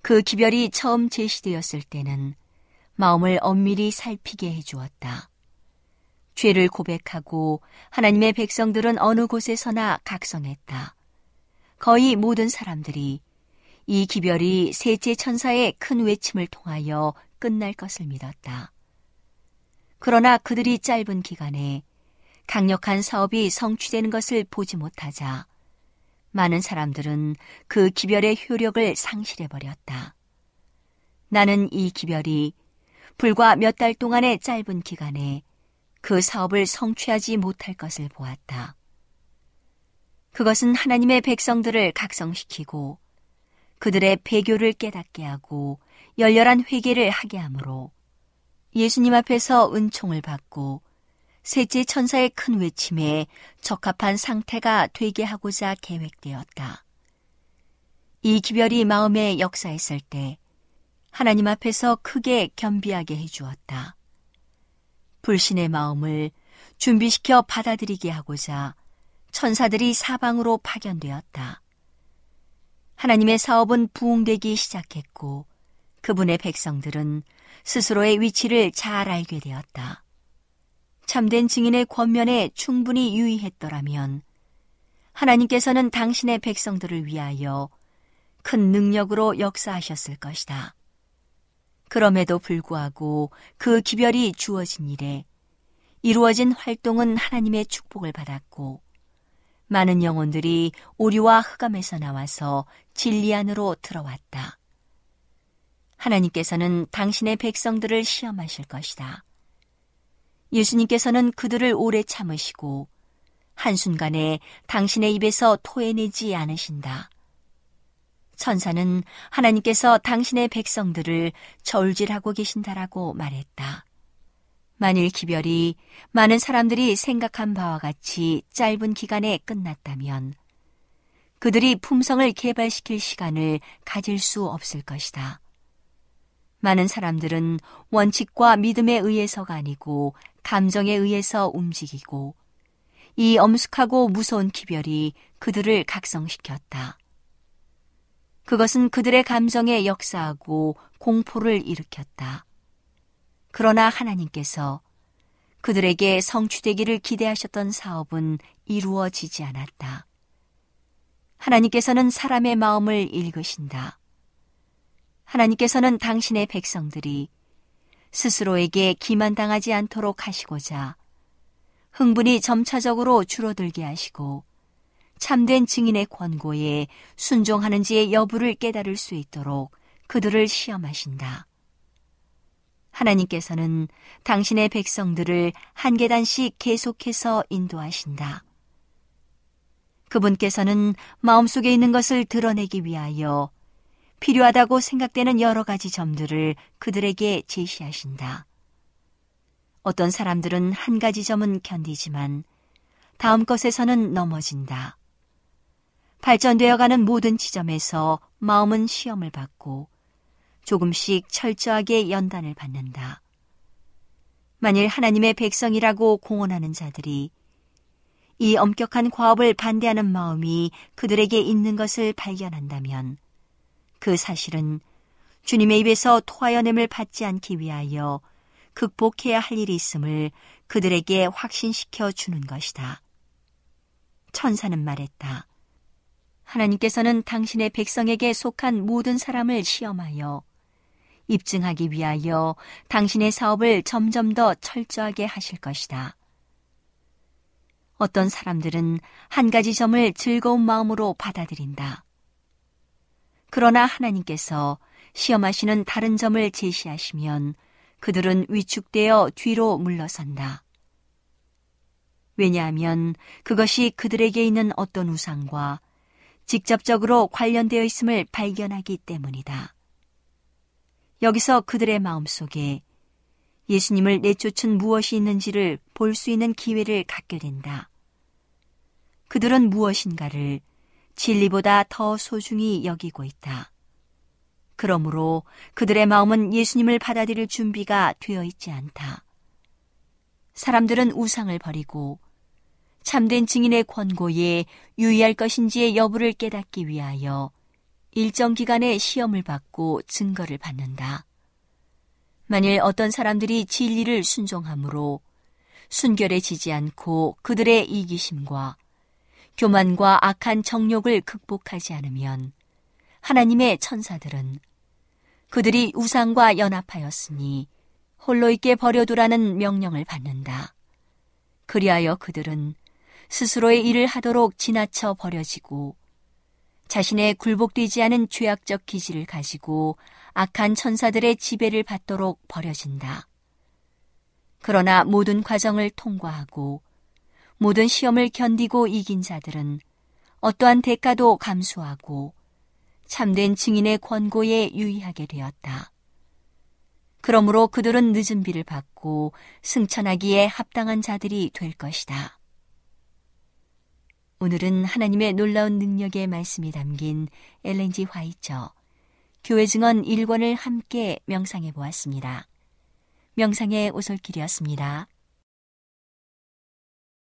그 기별이 처음 제시되었을 때는 마음을 엄밀히 살피게 해주었다. 죄를 고백하고 하나님의 백성들은 어느 곳에서나 각성했다. 거의 모든 사람들이 이 기별이 셋째 천사의 큰 외침을 통하여 끝날 것을 믿었다. 그러나 그들이 짧은 기간에 강력한 사업이 성취되는 것을 보지 못하자 많은 사람들은 그 기별의 효력을 상실해버렸다. 나는 이 기별이 불과 몇 달 동안의 짧은 기간에 그 사업을 성취하지 못할 것을 보았다. 그것은 하나님의 백성들을 각성시키고 그들의 배교를 깨닫게 하고 열렬한 회개를 하게 하므로 예수님 앞에서 은총을 받고 셋째 천사의 큰 외침에 적합한 상태가 되게 하고자 계획되었다. 이 기별이 마음에 역사했을 때 하나님 앞에서 크게 겸비하게 해주었다. 불신의 마음을 준비시켜 받아들이게 하고자 천사들이 사방으로 파견되었다. 하나님의 사업은 부흥되기 시작했고 그분의 백성들은 스스로의 위치를 잘 알게 되었다. 참된 증인의 권면에 충분히 유의했더라면 하나님께서는 당신의 백성들을 위하여 큰 능력으로 역사하셨을 것이다. 그럼에도 불구하고 그 기별이 주어진 일에 이루어진 활동은 하나님의 축복을 받았고 많은 영혼들이 오류와 흑암에서 나와서 진리 안으로 들어왔다. 하나님께서는 당신의 백성들을 시험하실 것이다. 예수님께서는 그들을 오래 참으시고 한순간에 당신의 입에서 토해내지 않으신다. 천사는 하나님께서 당신의 백성들을 저울질하고 계신다라고 말했다. 만일 기별이 많은 사람들이 생각한 바와 같이 짧은 기간에 끝났다면 그들이 품성을 개발시킬 시간을 가질 수 없을 것이다. 많은 사람들은 원칙과 믿음에 의해서가 아니고 감정에 의해서 움직이고 이 엄숙하고 무서운 기별이 그들을 각성시켰다. 그것은 그들의 감정에 역사하고 공포를 일으켰다. 그러나 하나님께서 그들에게 성취되기를 기대하셨던 사업은 이루어지지 않았다. 하나님께서는 사람의 마음을 읽으신다. 하나님께서는 당신의 백성들이 스스로에게 기만당하지 않도록 하시고자 흥분이 점차적으로 줄어들게 하시고 참된 증인의 권고에 순종하는지의 여부를 깨달을 수 있도록 그들을 시험하신다. 하나님께서는 당신의 백성들을 한 계단씩 계속해서 인도하신다. 그분께서는 마음속에 있는 것을 드러내기 위하여 필요하다고 생각되는 여러 가지 점들을 그들에게 제시하신다. 어떤 사람들은 한 가지 점은 견디지만 다음 것에서는 넘어진다. 발전되어 가는 모든 지점에서 마음은 시험을 받고 조금씩 철저하게 연단을 받는다. 만일 하나님의 백성이라고 공언하는 자들이 이 엄격한 과업을 반대하는 마음이 그들에게 있는 것을 발견한다면 그 사실은 주님의 입에서 토하여냄을 받지 않기 위하여 극복해야 할 일이 있음을 그들에게 확신시켜 주는 것이다. 천사는 말했다. 하나님께서는 당신의 백성에게 속한 모든 사람을 시험하여 입증하기 위하여 당신의 사업을 점점 더 철저하게 하실 것이다. 어떤 사람들은 한 가지 점을 즐거운 마음으로 받아들인다. 그러나 하나님께서 시험하시는 다른 점을 제시하시면 그들은 위축되어 뒤로 물러선다. 왜냐하면 그것이 그들에게 있는 어떤 우상과 직접적으로 관련되어 있음을 발견하기 때문이다. 여기서 그들의 마음 속에 예수님을 내쫓은 무엇이 있는지를 볼 수 있는 기회를 갖게 된다. 그들은 무엇인가를 진리보다 더 소중히 여기고 있다. 그러므로 그들의 마음은 예수님을 받아들일 준비가 되어 있지 않다. 사람들은 우상을 버리고 참된 증인의 권고에 유의할 것인지의 여부를 깨닫기 위하여 일정 기간의 시험을 받고 증거를 받는다. 만일 어떤 사람들이 진리를 순종함으로 순결해지지 않고 그들의 이기심과 교만과 악한 정욕을 극복하지 않으면 하나님의 천사들은 그들이 우상과 연합하였으니 홀로 있게 버려두라는 명령을 받는다. 그리하여 그들은 스스로의 일을 하도록 지나쳐 버려지고 자신의 굴복되지 않은 죄악적 기질을 가지고 악한 천사들의 지배를 받도록 버려진다. 그러나 모든 과정을 통과하고 모든 시험을 견디고 이긴 자들은 어떠한 대가도 감수하고 참된 증인의 권고에 유의하게 되었다. 그러므로 그들은 늦은 비를 받고 승천하기에 합당한 자들이 될 것이다. 오늘은 하나님의 놀라운 능력의 말씀이 담긴 엘렌지 화이처 교회 증언 1권을 함께 명상해 보았습니다. 명상의 오솔길이었습니다.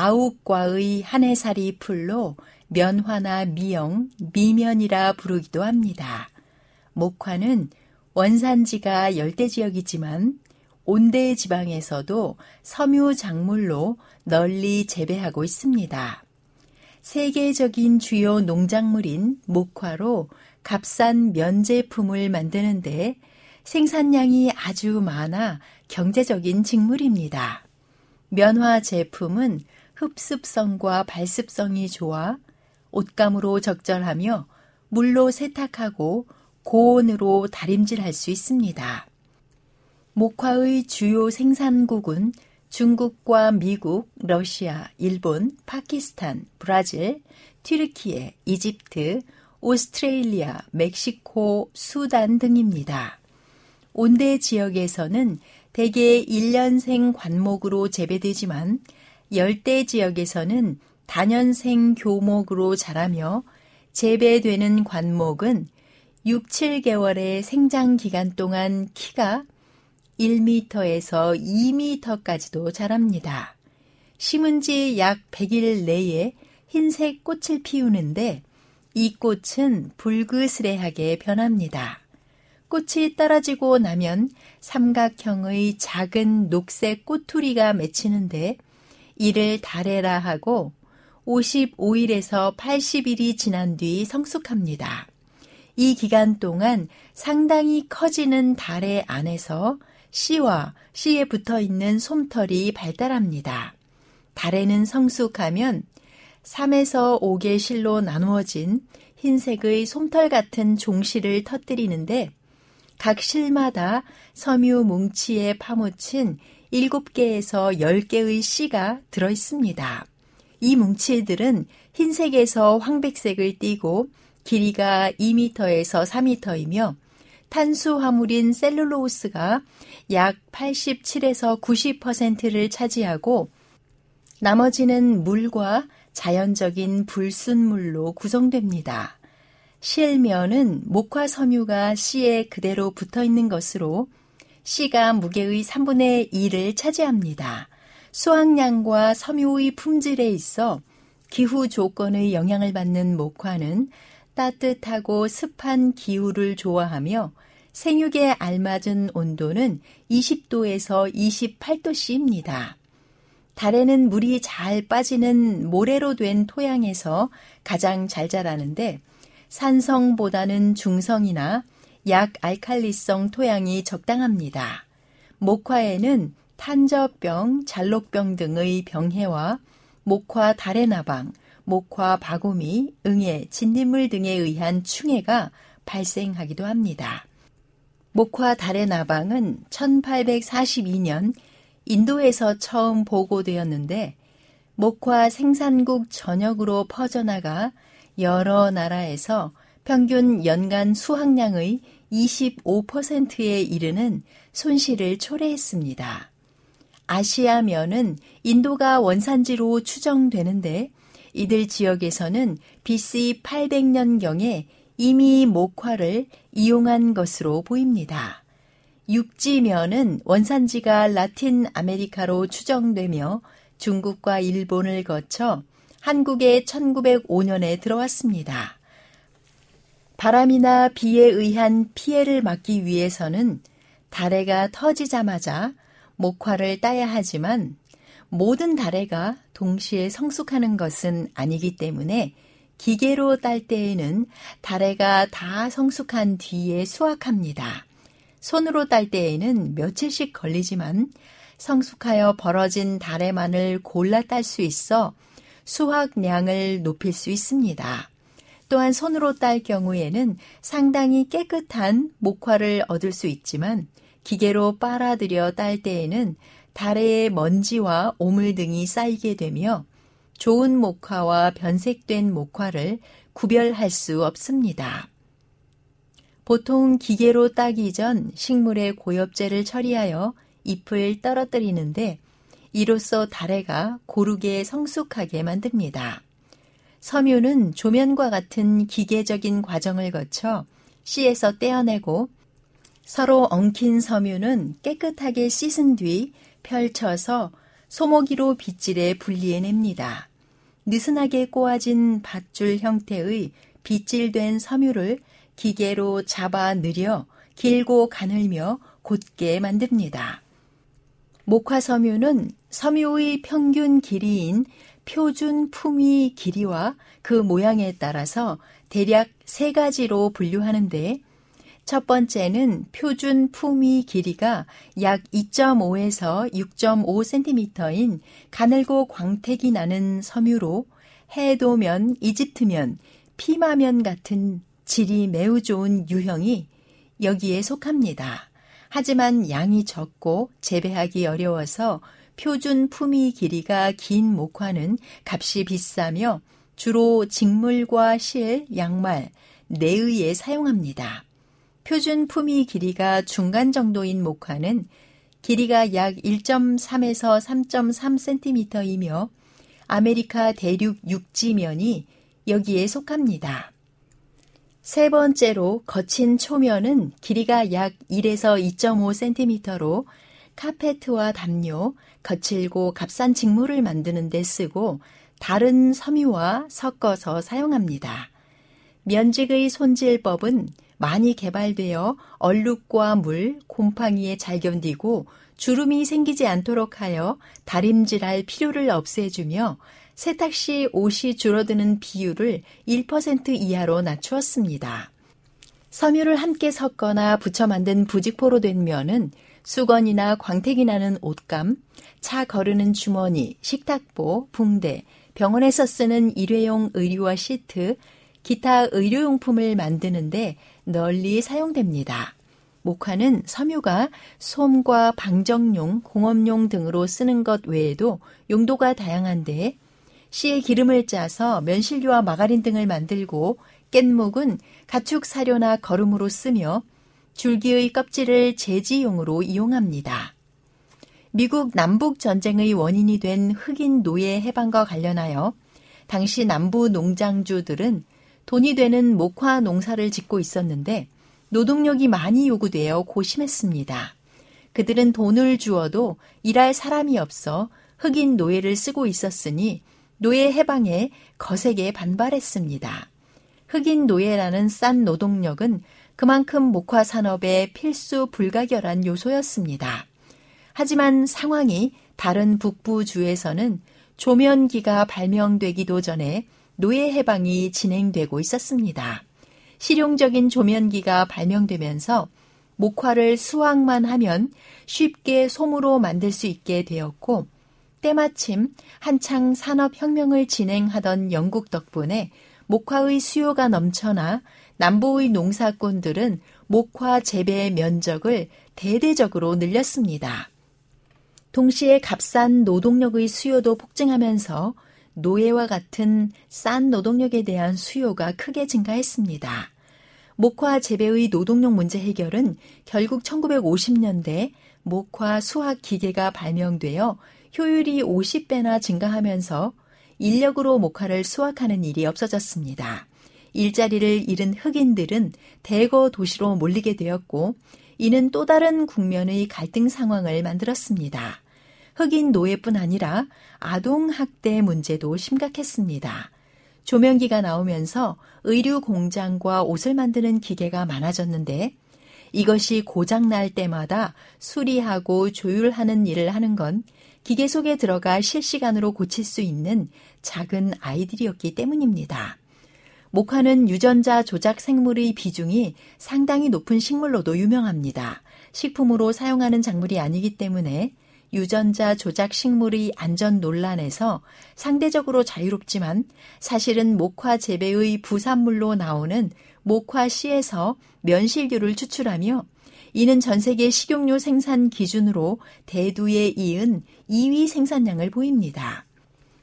아욱과의 한해살이 풀로 면화나 미영, 미면이라 부르기도 합니다. 목화는 원산지가 열대지역이지만 온대 지방에서도 섬유 작물로 널리 재배하고 있습니다. 세계적인 주요 농작물인 목화로 값싼 면제품을 만드는데 생산량이 아주 많아 경제적인 직물입니다. 면화 제품은 흡습성과 발습성이 좋아 옷감으로 적절하며 물로 세탁하고 고온으로 다림질할 수 있습니다. 목화의 주요 생산국은 중국과 미국, 러시아, 일본, 파키스탄, 브라질, 튀르키예, 이집트, 오스트레일리아, 멕시코, 수단 등입니다. 온대 지역에서는 대개 1년생 관목으로 재배되지만 열대 지역에서는 단연생 교목으로 자라며 재배되는 관목은 6, 7개월의 생장 기간 동안 키가 1m에서 2m까지도 자랍니다. 심은 지 약 100일 내에 흰색 꽃을 피우는데 이 꽃은 불그스레하게 변합니다. 꽃이 떨어지고 나면 삼각형의 작은 녹색 꼬투리가 맺히는데 이를 달해라 하고 55일에서 80일이 지난 뒤 성숙합니다. 이 기간 동안 상당히 커지는 달의 안에서 씨와 씨에 붙어 있는 솜털이 발달합니다. 달에는 성숙하면 3에서 5개 실로 나누어진 흰색의 솜털 같은 종실을 터뜨리는데 각 실마다 섬유 뭉치에 파묻힌 7개에서 10개의 씨가 들어 있습니다. 이 뭉치들은 흰색에서 황백색을 띠고 길이가 2m에서 4m이며 탄수화물인 셀룰로스가 약 87에서 90%를 차지하고 나머지는 물과 자연적인 불순물로 구성됩니다. 실면은 목화 섬유가 씨에 그대로 붙어 있는 것으로 씨가 무게의 3분의 1을 차지합니다. 수확량과 섬유의 품질에 있어 기후 조건의 영향을 받는 목화는 따뜻하고 습한 기후를 좋아하며 생육에 알맞은 온도는 20도에서 28도씨입니다. 달에는 물이 잘 빠지는 모래로 된 토양에서 가장 잘 자라는데 산성보다는 중성이나 약 알칼리성 토양이 적당합니다. 목화에는 탄저병, 잘록병 등의 병해와 목화 다래나방, 목화 바구미, 응애, 진딧물 등에 의한 충해가 발생하기도 합니다. 목화 다래나방은 1842년 인도에서 처음 보고되었는데 목화 생산국 전역으로 퍼져나가 여러 나라에서 평균 연간 수확량의 25%에 이르는 손실을 초래했습니다. 아시아면은 인도가 원산지로 추정되는데 이들 지역에서는 BC 800년경에 이미 목화를 이용한 것으로 보입니다. 육지면은 원산지가 라틴 아메리카로 추정되며 중국과 일본을 거쳐 한국에 1905년에 들어왔습니다. 바람이나 비에 의한 피해를 막기 위해서는 다래가 터지자마자 목화를 따야 하지만 모든 다래가 동시에 성숙하는 것은 아니기 때문에 기계로 딸 때에는 다래가 다 성숙한 뒤에 수확합니다. 손으로 딸 때에는 며칠씩 걸리지만 성숙하여 벌어진 다래만을 골라 딸 수 있어 수확량을 높일 수 있습니다. 또한 손으로 딸 경우에는 상당히 깨끗한 목화를 얻을 수 있지만 기계로 빨아들여 딸 때에는 다래의 먼지와 오물 등이 쌓이게 되며 좋은 목화와 변색된 목화를 구별할 수 없습니다. 보통 기계로 따기 전 식물의 고엽제를 처리하여 잎을 떨어뜨리는데 이로써 다래가 고르게 성숙하게 만듭니다. 섬유는 조면과 같은 기계적인 과정을 거쳐 씨에서 떼어내고 서로 엉킨 섬유는 깨끗하게 씻은 뒤 펼쳐서 소모기로 빗질해 분리해냅니다. 느슨하게 꼬아진 밧줄 형태의 빗질된 섬유를 기계로 잡아 느려 길고 가늘며 곧게 만듭니다. 목화 섬유는 섬유의 평균 길이인 표준 품위 길이와 그 모양에 따라서 대략 세 가지로 분류하는데 첫 번째는 표준 품위 길이가 약 2.5에서 6.5cm인 가늘고 광택이 나는 섬유로 해도면, 이집트면, 피마면 같은 질이 매우 좋은 유형이 여기에 속합니다. 하지만 양이 적고 재배하기 어려워서 표준 품위 길이가 긴 목화는 값이 비싸며 주로 직물과 실, 양말, 내의에 사용합니다. 표준 품위 길이가 중간 정도인 목화는 길이가 약 1.3에서 3.3cm이며 아메리카 대륙 육지면이 여기에 속합니다. 세 번째로 거친 초면은 길이가 약 1에서 2.5cm로 카페트와 담요, 거칠고 값싼 직물을 만드는 데 쓰고 다른 섬유와 섞어서 사용합니다. 면직의 손질법은 많이 개발되어 얼룩과 물, 곰팡이에 잘 견디고 주름이 생기지 않도록 하여 다림질할 필요를 없애주며 세탁 시 옷이 줄어드는 비율을 1% 이하로 낮추었습니다. 섬유를 함께 섞거나 붙여 만든 부직포로 된 면은 수건이나 광택이 나는 옷감, 차 거르는 주머니, 식탁보, 붕대, 병원에서 쓰는 일회용 의류와 시트, 기타 의료용품을 만드는데 널리 사용됩니다. 목화는 섬유가 솜과 방정용, 공업용 등으로 쓰는 것 외에도 용도가 다양한데 씨에 기름을 짜서 면실류와 마가린 등을 만들고 깻목은 가축 사료나 거름으로 쓰며 줄기의 껍질을 제지용으로 이용합니다. 미국 남북 전쟁의 원인이 된 흑인 노예 해방과 관련하여 당시 남부 농장주들은 돈이 되는 목화 농사를 짓고 있었는데 노동력이 많이 요구되어 고심했습니다. 그들은 돈을 주어도 일할 사람이 없어 흑인 노예를 쓰고 있었으니 노예 해방에 거세게 반발했습니다. 흑인 노예라는 싼 노동력은 그만큼 목화 산업의 필수 불가결한 요소였습니다. 하지만 상황이 다른 북부주에서는 조면기가 발명되기도 전에 노예 해방이 진행되고 있었습니다. 실용적인 조면기가 발명되면서 목화를 수확만 하면 쉽게 솜으로 만들 수 있게 되었고 때마침 한창 산업혁명을 진행하던 영국 덕분에 목화의 수요가 넘쳐나 남부의 농사꾼들은 목화 재배 면적을 대대적으로 늘렸습니다. 동시에 값싼 노동력의 수요도 폭증하면서 노예와 같은 싼 노동력에 대한 수요가 크게 증가했습니다. 목화 재배의 노동력 문제 해결은 결국 1950년대 목화 수확 기계가 발명되어 효율이 50배나 증가하면서 인력으로 목화를 수확하는 일이 없어졌습니다. 일자리를 잃은 흑인들은 대거 도시로 몰리게 되었고 이는 또 다른 국면의 갈등 상황을 만들었습니다. 흑인 노예뿐 아니라 아동 학대 문제도 심각했습니다. 조명기가 나오면서 의류 공장과 옷을 만드는 기계가 많아졌는데 이것이 고장 날 때마다 수리하고 조율하는 일을 하는 건 기계 속에 들어가 실시간으로 고칠 수 있는 작은 아이들이었기 때문입니다. 목화는 유전자 조작 생물의 비중이 상당히 높은 식물로도 유명합니다. 식품으로 사용하는 작물이 아니기 때문에 유전자 조작 식물의 안전 논란에서 상대적으로 자유롭지만 사실은 목화 재배의 부산물로 나오는 목화 씨에서 면실류를 추출하며 이는 전 세계 식용유 생산 기준으로 대두에 이은 2위 생산량을 보입니다.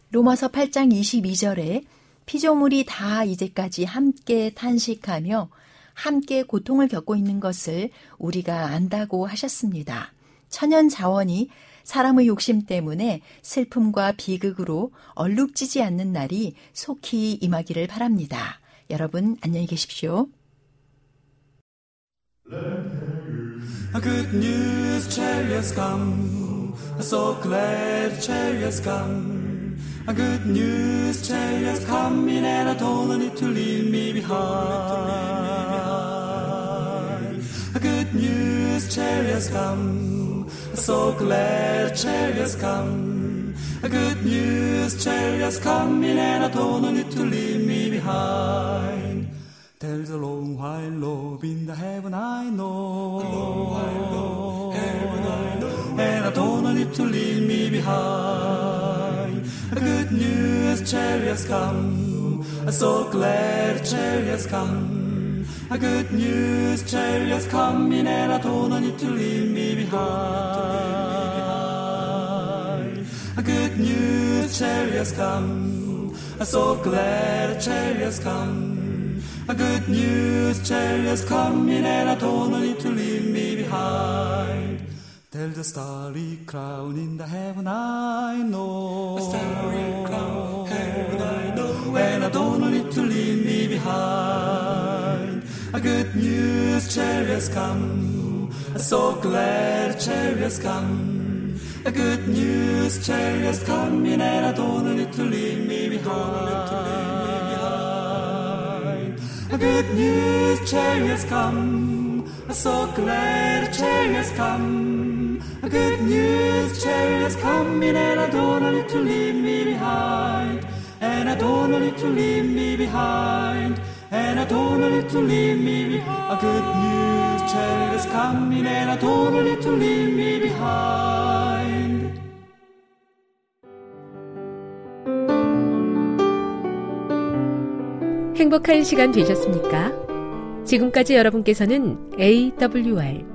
로마서 8장 22절에 피조물이 다 이제까지 함께 탄식하며 함께 고통을 겪고 있는 것을 우리가 안다고 하셨습니다. 천연 자원이 사람의 욕심 때문에 슬픔과 비극으로 얼룩지지 않는 날이 속히 임하기를 바랍니다. 여러분 안녕히 계십시오. A good news chariots come so glad chariots come. A good news, chariots coming, and I don't need to leave me behind. A good news, chariots come. So glad chariots come. A good news, chariots coming, and I don't need to leave me behind. There's a long while love in the heaven I know. A long while love, heaven I know. And I don't need to leave me behind. A good news, chariots come. I'm so glad chariots come. A good news, chariots coming, and I don't need to leave me behind. A good news, chariots come. I'm so glad chariots come. A good news, chariots coming, and I don't need to leave me behind. There's a starry crown in the heaven I know. A starry crown, heaven I know. And I don't need to leave me behind. A good news, chariots come. I'm so glad chariots come. A good news, chariots coming, and I don't need to leave me behind. A good news, chariots come. So glad chariots come. Good news, chariots coming, and I don't need to leave me behind. And I don't need to leave me behind. And I don't need to leave me behind. A good news, chariots coming, and I don't need to leave me behind. 행복한 시간 되셨습니까? 지금까지 여러분께서는 AWR